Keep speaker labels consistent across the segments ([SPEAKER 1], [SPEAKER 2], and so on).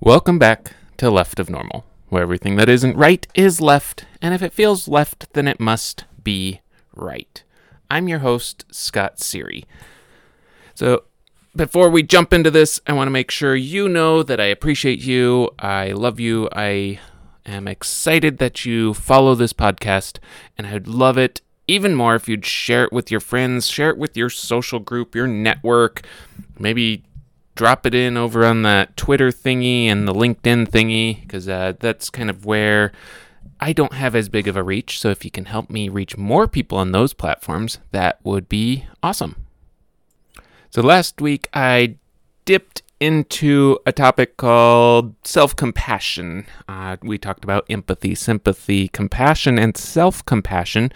[SPEAKER 1] Welcome back to Left of Normal, where everything that isn't right is left, and if it feels left, then it must be right. I'm your host, Scott Seary. So, before we jump into this, I want to make sure you know that I appreciate you, I love you, I am excited that you follow this podcast, and I'd love it even more if you'd share it with your friends, share it with your social group, your network, maybe drop it in over on that Twitter thingy and the LinkedIn thingy, because uh, that's kind of where I don't have as big of a reach. So if you can help me reach more people on those platforms, that would be awesome. So last week I dipped into a topic called self compassion. Uh, we talked about empathy, sympathy, compassion, and self compassion,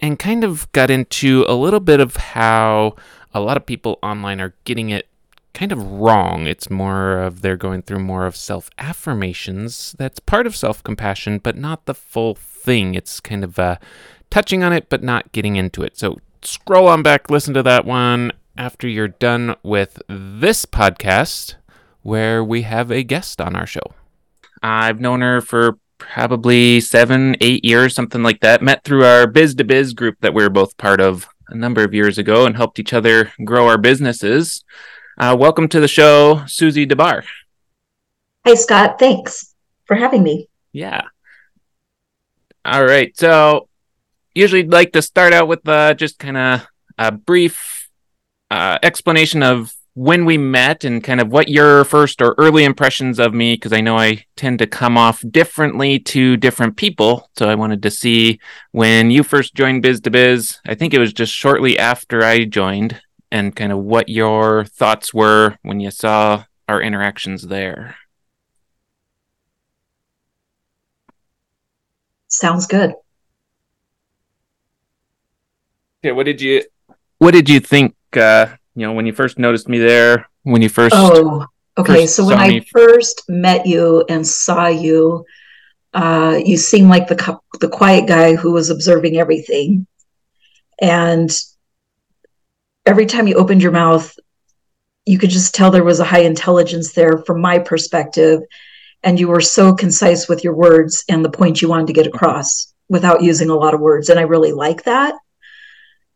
[SPEAKER 1] and kind of got into a little bit of how a lot of people online are getting it kind of wrong. It's more of they're going through more of self affirmations. That's part of self compassion, but not the full thing. It's kind of uh, touching on it, but not getting into it. So scroll on back, listen to that one after you're done with this podcast, where we have a guest on our show. I've known her for probably seven, eight years, something like that. Met through our biz to biz group that we were both part of a number of years ago and helped each other grow our businesses. Uh, welcome to the show, Suzie DeBar.
[SPEAKER 2] Hi, Scott. Thanks for having me.
[SPEAKER 1] Yeah. All right. So, usually like to start out with uh, just kind of a brief uh, explanation of when we met and kind of what your first or early impressions of me, because I know I tend to come off differently to different people. So I wanted to see when you first joined Biz to Biz. I think it was just shortly after I joined and kind of what your thoughts were when you saw our interactions there.
[SPEAKER 2] Sounds good.
[SPEAKER 1] Okay, what did you what did you think uh, you know, when you first noticed me there, when you first
[SPEAKER 2] Oh, okay. First so when I me... first met you and saw you, uh, you seemed like the the quiet guy who was observing everything. And every time you opened your mouth, you could just tell there was a high intelligence there from my perspective. And you were so concise with your words and the point you wanted to get across without using a lot of words. And I really like that.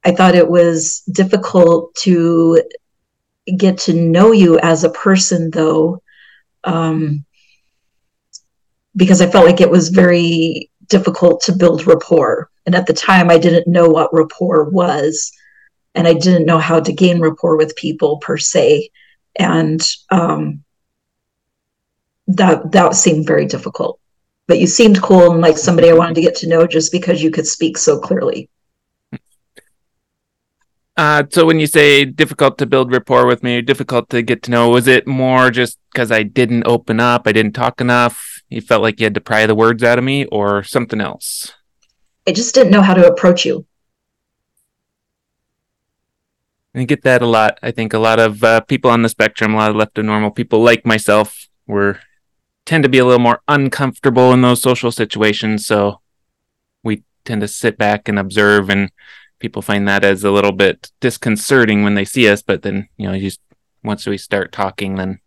[SPEAKER 2] I thought it was difficult to get to know you as a person, though, um, because I felt like it was very difficult to build rapport. And at the time, I didn't know what rapport was and I didn't know how to gain rapport with people per se, and um, that that seemed very difficult. But you seemed cool and like somebody I wanted to get to know just because you could speak so clearly.
[SPEAKER 1] Uh, so when you say difficult to build rapport with me, difficult to get to know, was it more just because I didn't open up, I didn't talk enough? You felt like you had to pry the words out of me, or something else?
[SPEAKER 2] I just didn't know how to approach you.
[SPEAKER 1] I get that a lot. I think a lot of uh, people on the spectrum, a lot of left of normal people like myself, were tend to be a little more uncomfortable in those social situations. So we tend to sit back and observe, and people find that as a little bit disconcerting when they see us. But then, you know, just once we start talking, then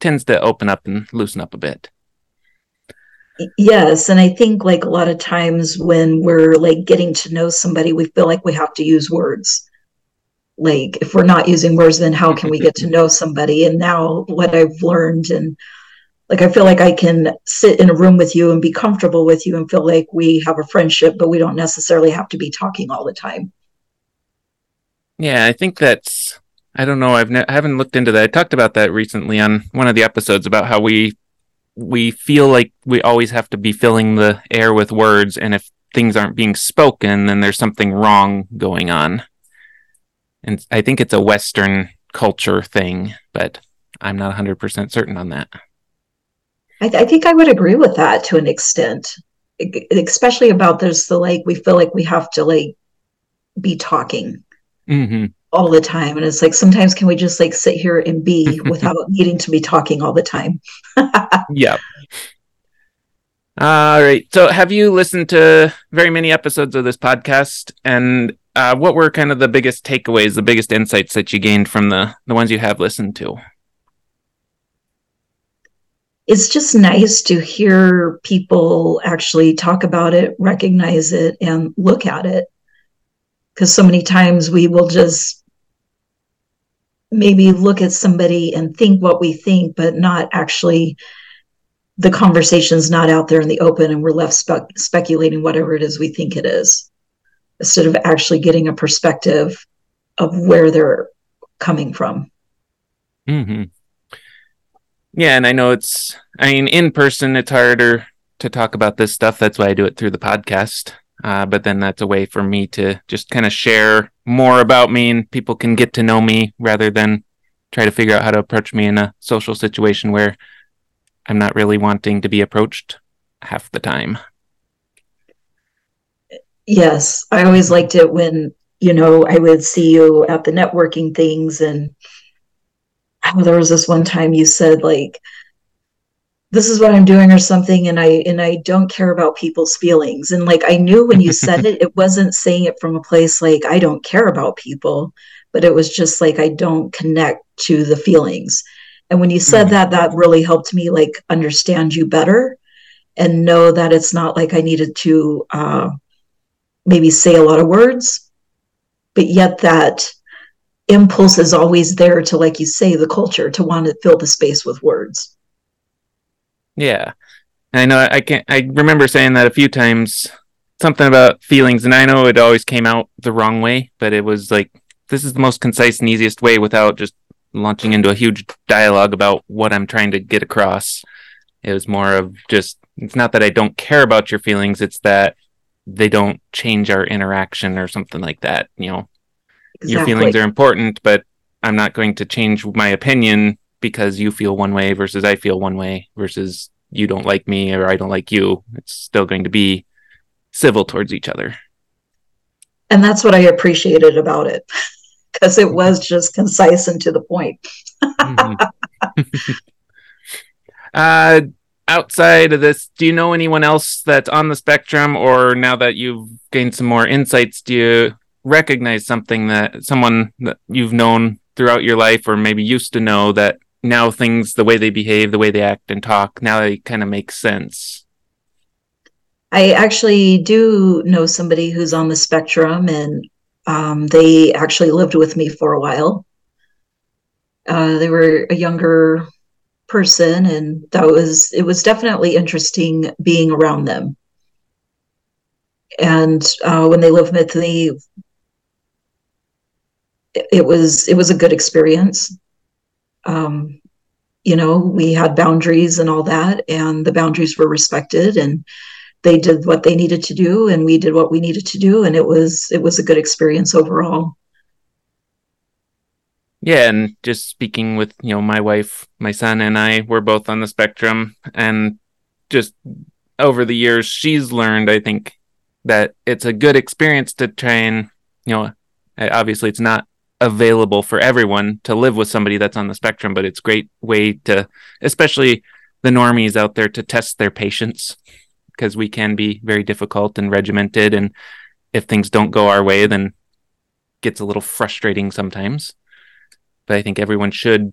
[SPEAKER 1] tends to open up and loosen up a bit.
[SPEAKER 2] Yes, and I think like a lot of times when we're like getting to know somebody, we feel like we have to use words like if we're not using words then how can we get to know somebody? And now what i've learned and like i feel like i can sit in a room with you and be comfortable with you and feel like we have a friendship but we don't necessarily have to be talking all the time.
[SPEAKER 1] Yeah i think that's i don't know i've ne- i haven't looked into that. I talked about that recently on one of the episodes about how we we feel like we always have to be filling the air with words and if things aren't being spoken then there's something wrong going on and I think it's a Western culture thing, but I'm not 100% certain on that.
[SPEAKER 2] I, th- I, think I would agree with that to an extent, especially about this. The like, we feel like we have to like be talking mm-hmm. all the time, and it's like sometimes can we just like sit here and be without needing to be talking all the time?
[SPEAKER 1] yeah. All right. So, have you listened to very many episodes of this podcast? And uh, what were kind of the biggest takeaways, the biggest insights that you gained from the the ones you have listened to?
[SPEAKER 2] it's just nice to hear people actually talk about it, recognize it, and look at it. Because so many times we will just maybe look at somebody and think what we think, but not actually, the conversation's not out there in the open, and we're left spe- speculating whatever it is we think it is, instead of actually getting a perspective of where they're coming from.
[SPEAKER 1] Mm-hmm. Yeah, and I know it's I mean in person it's harder to talk about this stuff. That's why I do it through the podcast. Uh, but then that's a way for me to just kind of share more about me and people can get to know me rather than try to figure out how to approach me in a social situation where I'm not really wanting to be approached half the time.
[SPEAKER 2] Yes, I always liked it when, you know, I would see you at the networking things and oh, there was this one time you said like this is what i'm doing or something and i and i don't care about people's feelings and like i knew when you said it it wasn't saying it from a place like i don't care about people but it was just like i don't connect to the feelings and when you said mm-hmm. that that really helped me like understand you better and know that it's not like i needed to uh, maybe say a lot of words but yet that impulse is always there to like you say the culture to want to fill the space with words.
[SPEAKER 1] Yeah. I know i can't i remember saying that a few times something about feelings and i know it always came out the wrong way but it was like this is the most concise and easiest way without just launching into a huge dialogue about what i'm trying to get across. It was more of just it's not that i don't care about your feelings it's that they don't change our interaction or something like that you know Exactly. Your feelings are important, but I'm not going to change my opinion because you feel one way versus I feel one way versus you don't like me or I don't like you. It's still going to be civil towards each other.
[SPEAKER 2] And that's what I appreciated about it because it was just concise and to the point.
[SPEAKER 1] mm-hmm. uh, outside of this, do you know anyone else that's on the spectrum, or now that you've gained some more insights, do you recognize something that someone that you've known throughout your life or maybe used to know that now things the way they behave the way they act and talk now they kind of make sense?
[SPEAKER 2] I actually do know somebody who's on the spectrum and um, they actually lived with me for a while. Uh, they were a younger person and that was it was definitely interesting being around them and uh, when they lived with me it was it was a good experience. Um, you know, we had boundaries and all that, and the boundaries were respected, and they did what they needed to do, and we did what we needed to do, and it was it was a good experience overall.
[SPEAKER 1] Yeah, and just speaking with you know my wife, my son, and I, we're both on the spectrum, and just over the years, she's learned, I think, that it's a good experience to try and you know, obviously it's not available for everyone to live with somebody that's on the spectrum, but it's great way to, especially the normies out there, to test their patience because we can be very difficult and regimented, and if things don't go our way, then gets a little frustrating sometimes. But I think everyone should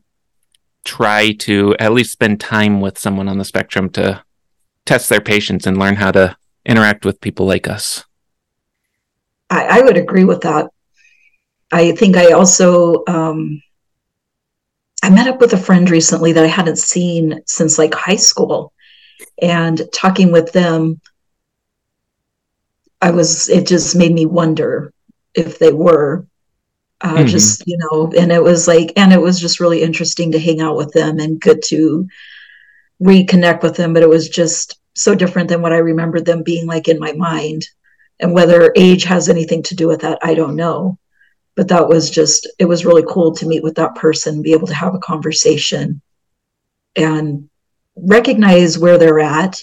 [SPEAKER 1] try to at least spend time with someone on the spectrum to test their patience and learn how to interact with people like us.
[SPEAKER 2] I, I would agree with that. I think I also um, I met up with a friend recently that I hadn't seen since like high school, and talking with them, I was it just made me wonder if they were uh, mm-hmm. just you know, and it was like, and it was just really interesting to hang out with them and good to reconnect with them, but it was just so different than what I remembered them being like in my mind. And whether age has anything to do with that, I don't know but that was just it was really cool to meet with that person be able to have a conversation and recognize where they're at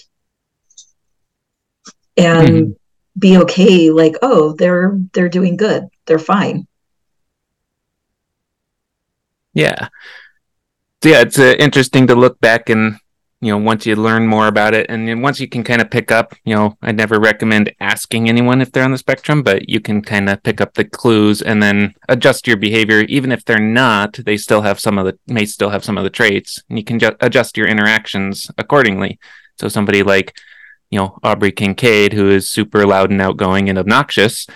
[SPEAKER 2] and mm-hmm. be okay like oh they're they're doing good they're fine
[SPEAKER 1] yeah so yeah it's uh, interesting to look back and you know, once you learn more about it and then once you can kind of pick up, you know, I never recommend asking anyone if they're on the spectrum, but you can kind of pick up the clues and then adjust your behavior. Even if they're not, they still have some of the, may still have some of the traits and you can ju- adjust your interactions accordingly. So somebody like, you know, Aubrey Kincaid, who is super loud and outgoing and obnoxious.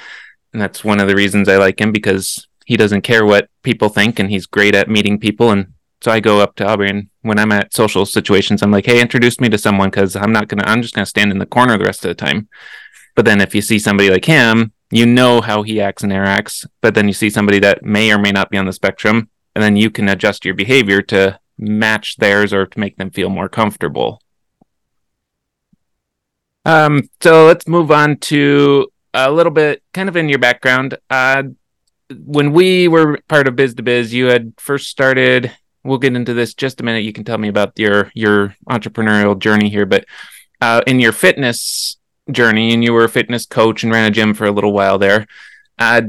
[SPEAKER 1] And that's one of the reasons I like him because he doesn't care what people think and he's great at meeting people and so I go up to Aubrey and when I'm at social situations, I'm like, hey, introduce me to someone because I'm not gonna I'm just gonna stand in the corner the rest of the time. But then if you see somebody like him, you know how he acts and interacts. But then you see somebody that may or may not be on the spectrum, and then you can adjust your behavior to match theirs or to make them feel more comfortable. Um, so let's move on to a little bit kind of in your background. Uh, when we were part of Biz to Biz, you had first started we'll get into this just a minute. You can tell me about your your entrepreneurial journey here, but uh, in your fitness journey, and you were a fitness coach and ran a gym for a little while there. Uh,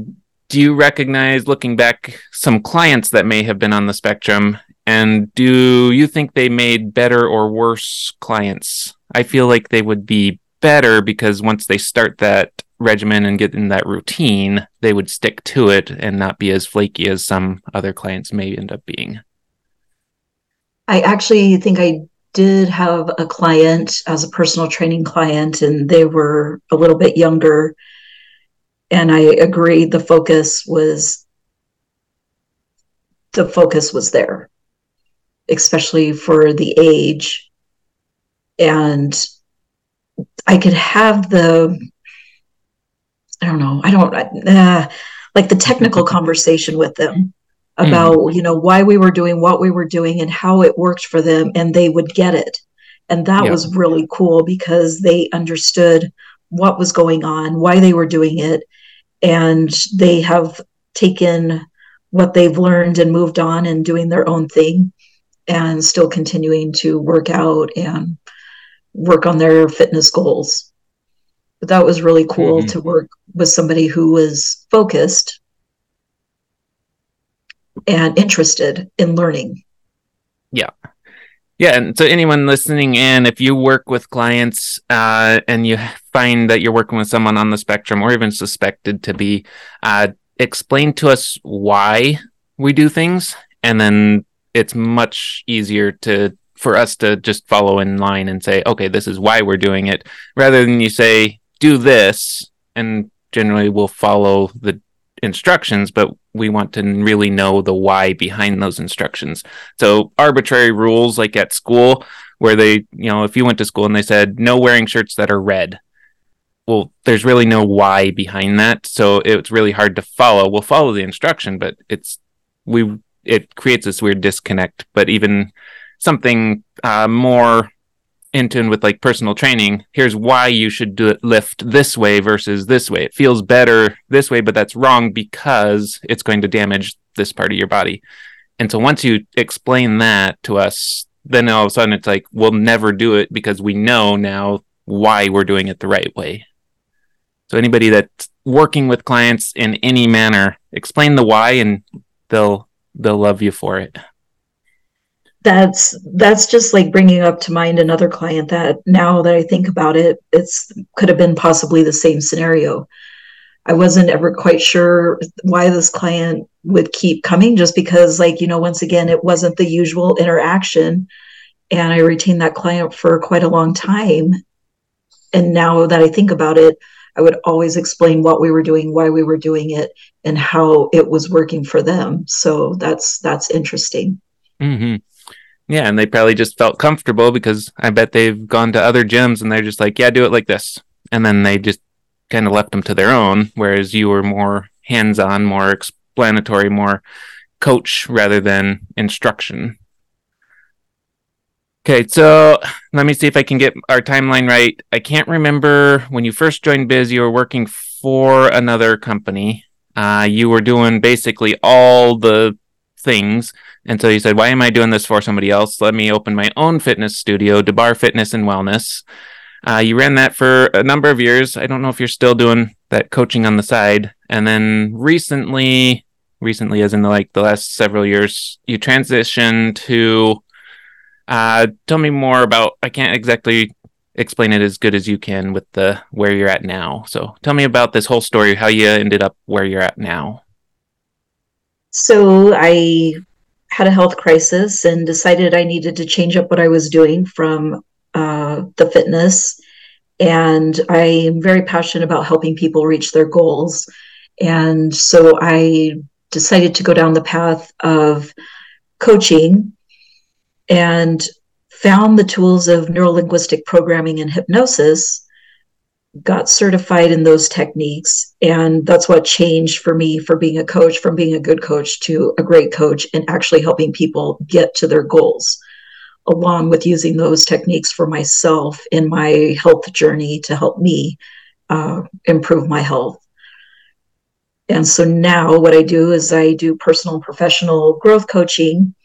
[SPEAKER 1] do you recognize, looking back, some clients that may have been on the spectrum? And do you think they made better or worse clients? I feel like they would be better because once they start that regimen and get in that routine, they would stick to it and not be as flaky as some other clients may end up being.
[SPEAKER 2] I actually think I did have a client as a personal training client, and they were a little bit younger. And I agreed the focus was the focus was there, especially for the age. And I could have the I don't know, I don't uh, like the technical conversation with them about mm. you know why we were doing what we were doing and how it worked for them and they would get it and that yeah. was really cool because they understood what was going on why they were doing it and they have taken what they've learned and moved on and doing their own thing and still continuing to work out and work on their fitness goals but that was really cool mm-hmm. to work with somebody who was focused and interested in learning.
[SPEAKER 1] Yeah. Yeah, and so anyone listening in, if you work with clients uh, and you find that you're working with someone on the spectrum or even suspected to be, uh, explain to us why we do things, and then it's much easier to for us to just follow in line and say, okay, this is why we're doing it, rather than you say, do this, and generally we'll follow the instructions, but we want to really know the why behind those instructions. So arbitrary rules like at school where they, you know, if you went to school and they said no wearing shirts that are red. Well, there's really no why behind that, so it's really hard to follow. We'll follow the instruction, but it's we it creates this weird disconnect. But even something uh, more in tune with like personal training here's why you should do it lift this way versus this way. It feels better this way but that's wrong because it's going to damage this part of your body. And so once you explain that to us then all of a sudden it's like we'll never do it because we know now why we're doing it the right way. So anybody that's working with clients in any manner explain the why and they'll they'll love you for it
[SPEAKER 2] that's that's just like bringing up to mind another client that now that I think about it, it's could have been possibly the same scenario. I wasn't ever quite sure why this client would keep coming, just because, like you know, once again, it wasn't the usual interaction, and I retained that client for quite a long time. And now that I think about it, I would always explain what we were doing, why we were doing it, and how it was working for them. So that's that's interesting.
[SPEAKER 1] Mm-hmm. Yeah, and they probably just felt comfortable because I bet they've gone to other gyms and they're just like, yeah, do it like this. And then they just kind of left them to their own, whereas you were more hands on, more explanatory, more coach rather than instruction. Okay, so let me see if I can get our timeline right. I can't remember when you first joined Biz, you were working for another company. Uh, you were doing basically all the things and so he said, Why am I doing this for somebody else? Let me open my own fitness studio, DeBar Fitness and Wellness. Uh, you ran that for a number of years. I don't know if you're still doing that coaching on the side. And then recently, recently, as in the, like the last several years, you transitioned to Uh, tell me more about. I can't exactly explain it as good as you can with the where you're at now. So tell me about this whole story, how you ended up where you're at now.
[SPEAKER 2] So I had a health crisis and decided I needed to change up what I was doing from uh, the fitness. And I am very passionate about helping people reach their goals. And so I decided to go down the path of coaching and found the tools of neurolinguistic programming and hypnosis got certified in those techniques. And that's what changed for me for being a coach from being a good coach to a great coach and actually helping people get to their goals along with using those techniques for myself in my health journey to help me uh, improve my health. And so now what i do is i do personal and professional growth coaching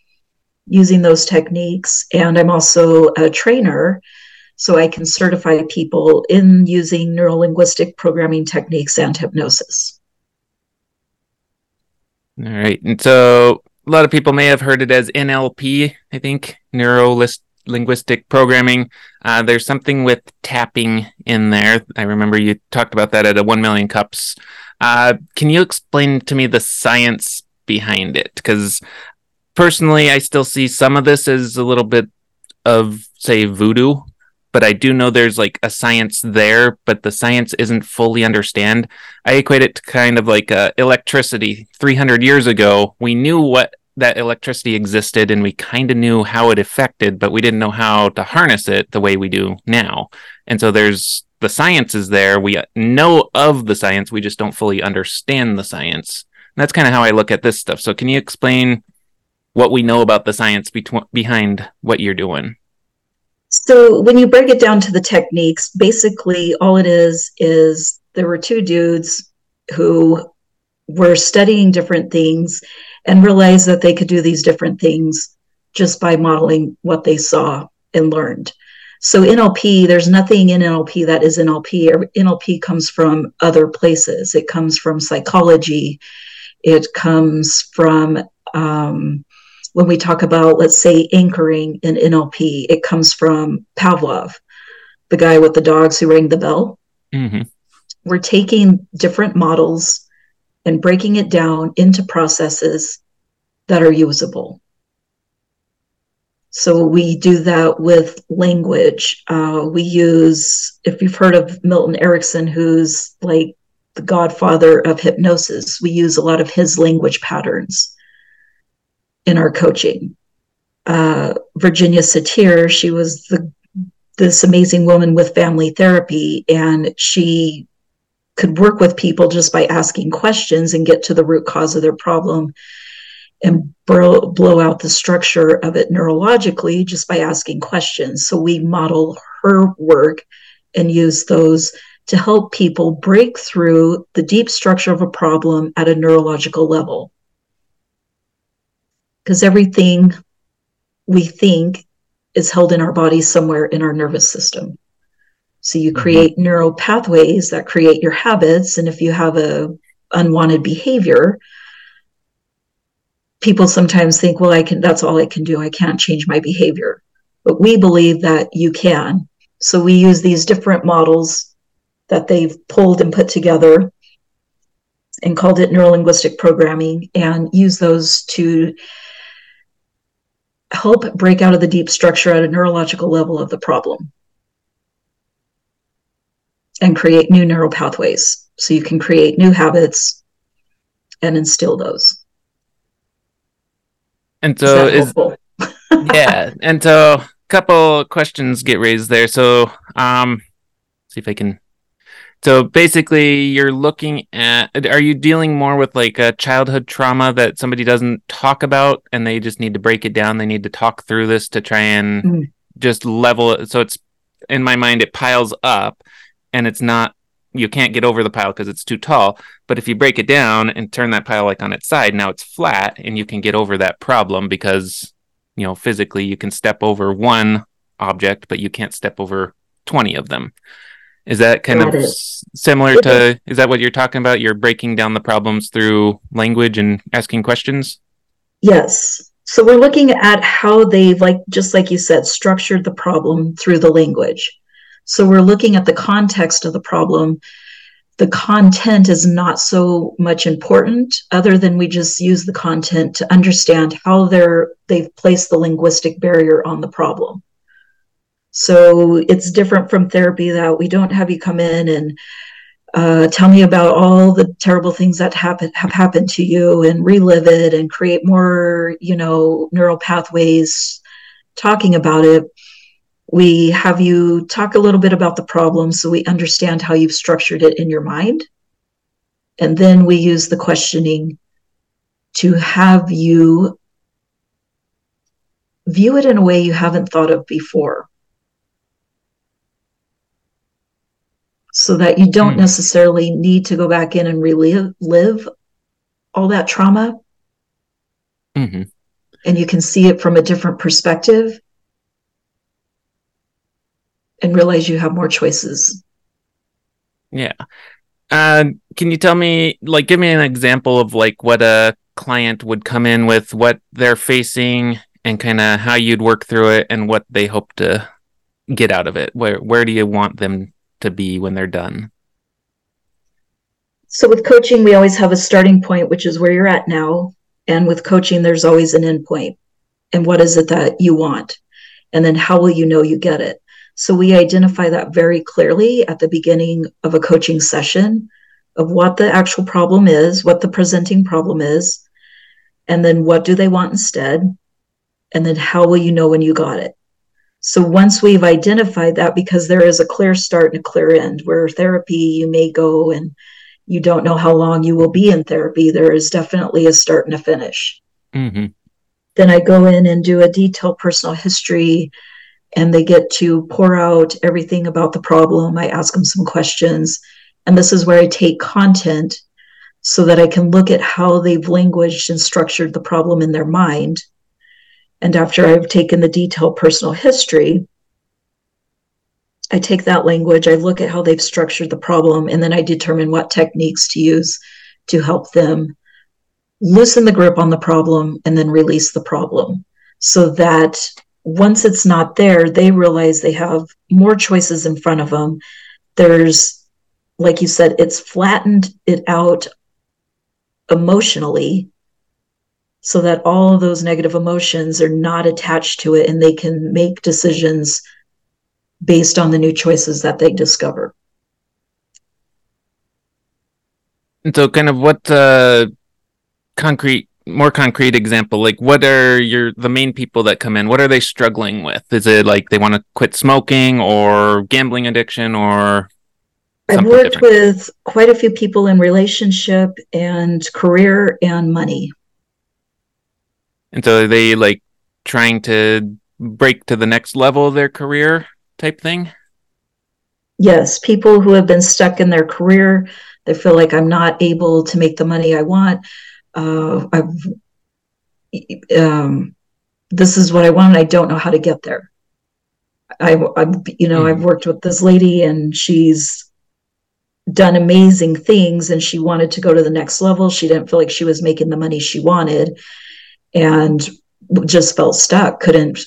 [SPEAKER 2] using those techniques. And i'm also a trainer so I can certify people in using neurolinguistic programming techniques and hypnosis.
[SPEAKER 1] All right. And so a lot of people may have heard it as NLP, I think, neuro linguistic programming. Uh, there's something with tapping in there. I remember you talked about that at a 1 million cups. Uh, can you explain to me the science behind it? Because personally, I still see some of this as a little bit of, say, voodoo but I do know there's like a science there, but the science isn't fully understand. I equate it to kind of like uh, electricity. 300 years ago, we knew what that electricity existed and we kind of knew how it affected, but we didn't know how to harness it the way we do now. And so there's the science is there. We know of the science, we just don't fully understand the science. And that's kind of how I look at this stuff. So can you explain what we know about the science be- behind what you're doing?
[SPEAKER 2] So when you break it down to the techniques, basically all it is is there were two dudes who were studying different things and realized that they could do these different things just by modeling what they saw and learned. So NLP, there's nothing in NLP that is NLP. NLP comes from other places. It comes from psychology. It comes from um, when we talk about, let's say, anchoring in NLP, it comes from Pavlov, the guy with the dogs who rang the bell. Mm-hmm. We're taking different models and breaking it down into processes that are usable. So we do that with language. Uh, we use, if you've heard of Milton Erickson, who's like the godfather of hypnosis, we use a lot of his language patterns in our coaching. Uh, Virginia Satir, she was the this amazing woman with family therapy, and she could work with people just by asking questions and get to the root cause of their problem and blow, blow out the structure of it neurologically just by asking questions. So we model her work and use those to help people break through the deep structure of a problem at a neurological level because everything we think is held in our body somewhere in our nervous system. So you mm-hmm. create mm-hmm. neural pathways that create your habits, and if you have a unwanted behavior, people sometimes think, "Well, I can. That's all I can do. I can't change my behavior." But we believe that you can. So we use these different models that they've pulled and put together and called it neurolinguistic programming and use those to help break out of the deep structure at a neurological level of the problem and create new neural pathways. So you can create new habits and instill those.
[SPEAKER 1] And so is, is yeah, and so a couple questions get raised there. So um see if I can so basically, you're looking at are you dealing more with like a childhood trauma that somebody doesn't talk about and they just need to break it down? They need to talk through this to try and mm. just level it. So it's in my mind, it piles up and it's not, you can't get over the pile because it's too tall. But if you break it down and turn that pile like on its side, now it's flat and you can get over that problem because, you know, physically you can step over one object, but you can't step over 20 of them. Is that kind of similar to? Is that what you're talking about? You're breaking down the problems through language and asking questions.
[SPEAKER 2] Yes. So we're looking at how they've, like, just like you said, structured the problem through the language. So we're looking at the context of the problem. The content is not so much important, other than we just use the content to understand how they're they've placed the linguistic barrier on the problem. So it's different from therapy that we don't have you come in and uh, tell me about all the terrible things that happen have happened to you and relive it and create more you know neural pathways talking about it. We have you talk a little bit about the problem so we understand how you've structured it in your mind. And then we use the questioning to have you view it in a way you haven't thought of before so that you don't mm. necessarily need to go back in and relive live all that trauma. Mm-hmm. And you can see it from a different perspective and realize you have more choices.
[SPEAKER 1] Yeah. Uh, can you tell me, like, give me an example of like what a client would come in with, what they're facing, and kind of how you'd work through it, and what they hope to get out of it? Where where do you want them to be when they're done?
[SPEAKER 2] So with coaching, we always have a starting point, which is where you're at now. And with coaching, there's always an end point. And what is it that you want? And then how will you know you get it? So we identify that very clearly at the beginning of a coaching session of what the actual problem is, what the presenting problem is, and then what do they want instead? And then how will you know when you got it? So once we've identified that, because there is a clear start and a clear end, where therapy you may go and you don't know how long you will be in therapy, there is definitely a start and a finish. Mm-hmm. Then I go in and do a detailed personal history, and they get to pour out everything about the problem. I ask them some questions, and this is where I take content so that I can look at how they've languaged and structured the problem in their mind and after I've taken the detailed personal history, I take that language, I look at how they've structured the problem, and then I determine what techniques to use to help them loosen the grip on the problem and then release the problem so that once it's not there, they realize they have more choices in front of them. There's, like you said, it's flattened it out emotionally so that all of those negative emotions are not attached to it and they can make decisions based on the new choices that they discover.
[SPEAKER 1] And so, kind of what uh, concrete, more concrete example, like what are your the main people that come in? What are they struggling with? Is it like they want to quit smoking or gambling addiction or?
[SPEAKER 2] I've worked different? with quite a few people in relationship and career and money.
[SPEAKER 1] And so are they like trying to break to the next level of their career type thing?
[SPEAKER 2] Yes, people who have been stuck in their career, they feel like I'm not able to make the money I want. Uh, I've, um, this is what I want, and I don't know how to get there. I, I you know, mm. I've worked with this lady, and she's done amazing things, and she wanted to go to the next level. She didn't feel like she was making the money she wanted, and just felt stuck, couldn't,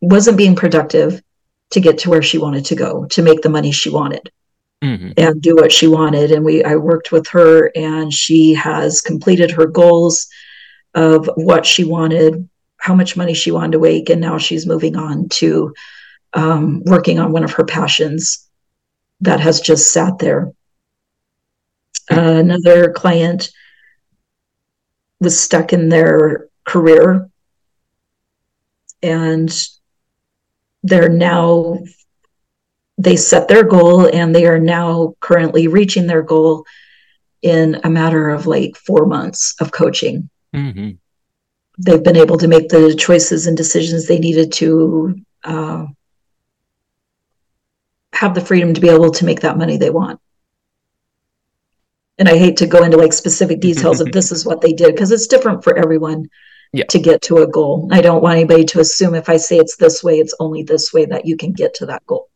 [SPEAKER 2] wasn't being productive to get to where she wanted to go, to make the money she wanted. Mm-hmm. and do what she wanted and we i worked with her and she has completed her goals of what she wanted how much money she wanted to make and now she's moving on to um, working on one of her passions that has just sat there uh, another client was stuck in their career. And they're now they set their goal and they are now currently reaching their goal in a matter of like four months of coaching. Mm-hmm. they've been able to make the choices and decisions they needed to uh, have the freedom to be able to make that money they want and I hate to go into like specific details of this is what they did because it's different for everyone yeah. to get to a goal. I don't want anybody to assume if I say it's this way, it's only this way that you can get to that goal.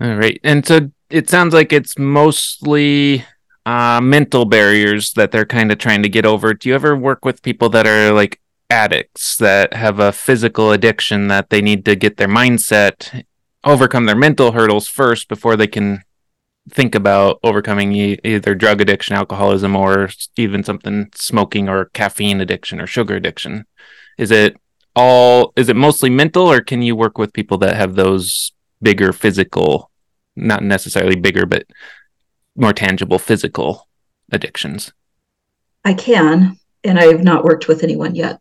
[SPEAKER 1] All right. And so it sounds like it's mostly uh, mental barriers that they're kind of trying to get over. Do you ever work with people that are like addicts that have a physical addiction that they need to get their mindset, overcome their mental hurdles first before they can think about overcoming e- either drug addiction, alcoholism, or even something smoking or caffeine addiction or sugar addiction? Is it all, is it mostly mental or can you work with people that have those bigger physical, not necessarily bigger, but more tangible physical addictions?
[SPEAKER 2] I can, and I have not worked with anyone yet.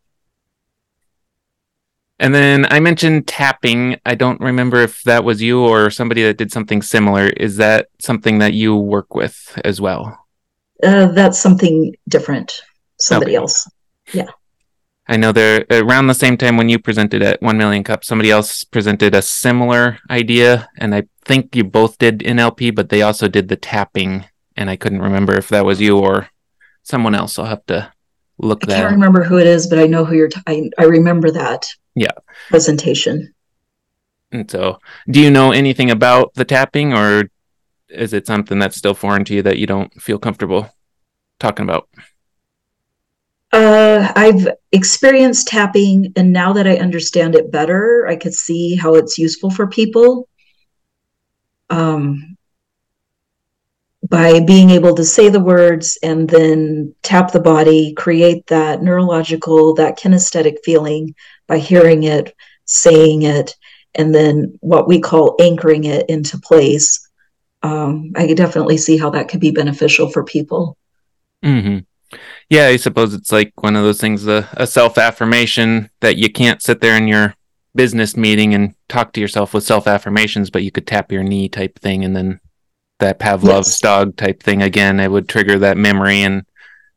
[SPEAKER 1] And then I mentioned tapping. I don't remember if that was you or somebody that did something similar. Is that something that you work with as well?
[SPEAKER 2] Uh, that's something different. Somebody okay. else. Yeah.
[SPEAKER 1] I know there around the same time when you presented at 1 Million Cup, somebody else presented a similar idea. And I think you both did NLP, but they also did the tapping. And I couldn't remember if that was you or someone else. I'll have to look
[SPEAKER 2] I
[SPEAKER 1] that.
[SPEAKER 2] I can't remember who it is, but I know who you're. T- I, I remember that.
[SPEAKER 1] Yeah.
[SPEAKER 2] Presentation.
[SPEAKER 1] And so, do you know anything about the tapping, or is it something that's still foreign to you that you don't feel comfortable talking about?
[SPEAKER 2] Uh, I've experienced tapping, and now that I understand it better, I could see how it's useful for people. Um, by being able to say the words and then tap the body, create that neurological, that kinesthetic feeling by hearing it, saying it, and then what we call anchoring it into place. Um, I could definitely see how that could be beneficial for people.
[SPEAKER 1] Mm-hmm. Yeah, I suppose it's like one of those things, a, a self affirmation that you can't sit there in your business meeting and talk to yourself with self affirmations, but you could tap your knee type thing and then that Pavlov's yes. dog type thing again. It would trigger that memory and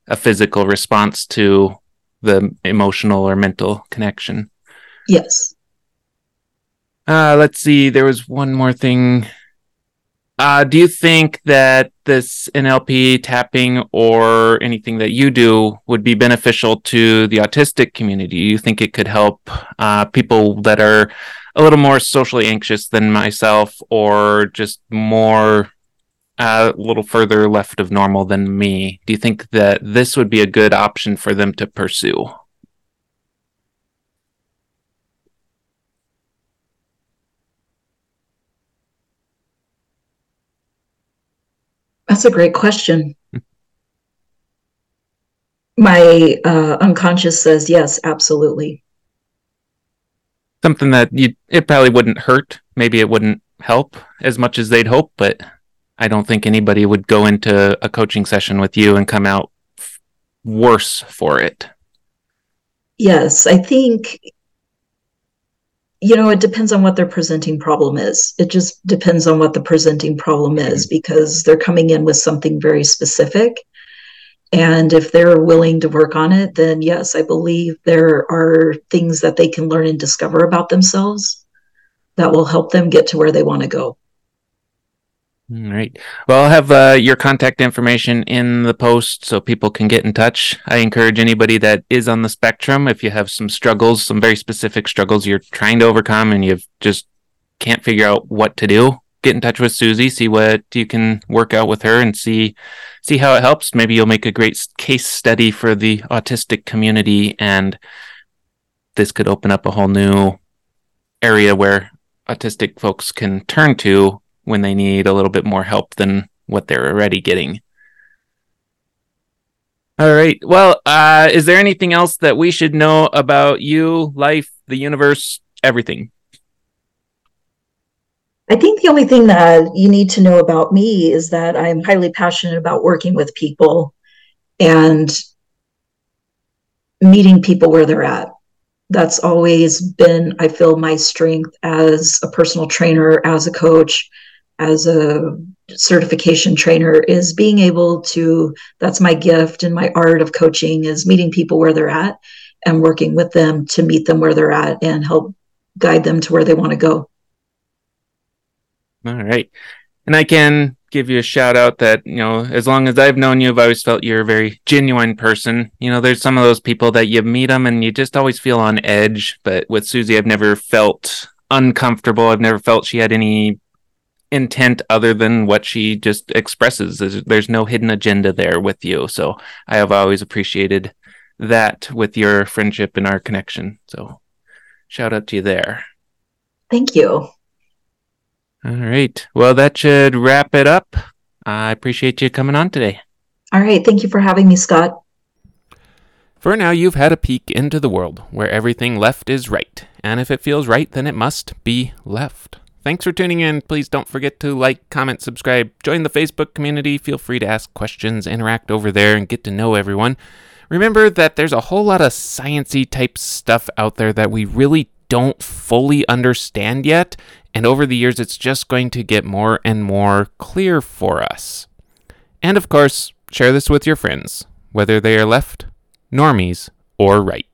[SPEAKER 1] a physical response to the emotional or mental connection.
[SPEAKER 2] Yes.
[SPEAKER 1] Uh, let's see. There was one more thing. Uh, do you think that this NLP tapping or anything that you do would be beneficial to the autistic community? Do you think it could help uh, people that are a little more socially anxious than myself or just more a little further left of normal than me, do you think that this would be a good option for them to pursue?
[SPEAKER 2] That's a great question. My uh, unconscious says yes, absolutely.
[SPEAKER 1] Something that you it probably wouldn't hurt. Maybe it wouldn't help as much as they'd hope, but I don't think anybody would go into a coaching session with you and come out worse for it.
[SPEAKER 2] Yes, I think you know it depends on what their presenting problem is. It just depends on what the presenting problem is mm-hmm. because they're coming in with something very specific. And if they're willing to work on it, then yes, I believe there are things that they can learn and discover about themselves that will help them get to where they want to go.
[SPEAKER 1] All right. Well, I'll have uh, your contact information in the post so people can get in touch. I encourage anybody that is on the spectrum, if you have some struggles, some very specific struggles you're trying to overcome and you just can't figure out what to do, get in touch with Suzie, see what you can work out with her and see see how it helps. Maybe you'll make a great case study for the autistic community and this could open up a whole new area where autistic folks can turn to when they need a little bit more help than what they're already getting. All right. Well, uh, is there anything else that we should know about you, life, the universe, everything?
[SPEAKER 2] I think the only thing that you need to know about me is that I'm highly passionate about working with people and meeting people where they're at. That's always been, I feel, my strength as a personal trainer, as a coach, as a certification trainer is being able to that's my gift and my art of coaching is meeting people where they're at and working with them to meet them where they're at and help guide them to where they want to go.
[SPEAKER 1] All right. And i can give you a shout out that you know as long as i've known you i've always felt you're a very genuine person. You know there's some of those people that you meet them and you just always feel on edge but with suzie i've never felt uncomfortable. I've never felt she had any
[SPEAKER 3] intent other than what she just expresses. There's, there's no hidden agenda there with you. So I have always appreciated that with your friendship and our connection. So shout out to you there.
[SPEAKER 2] Thank you.
[SPEAKER 3] All right. Well, that should wrap it up. I appreciate you coming on today.
[SPEAKER 2] All right. Thank you for having me, Scott.
[SPEAKER 3] For now, you've had a peek into the world where everything left is right. And if it feels right, then it must be left. Thanks for tuning in. Please don't forget to like, comment, subscribe, join the Facebook community. Feel free to ask questions, interact over there, and get to know everyone. Remember that there's a whole lot of sciency type stuff out there that we really don't fully understand yet, and over the years it's just going to get more and more clear for us. And of course, share this with your friends, whether they are left, normies, or right.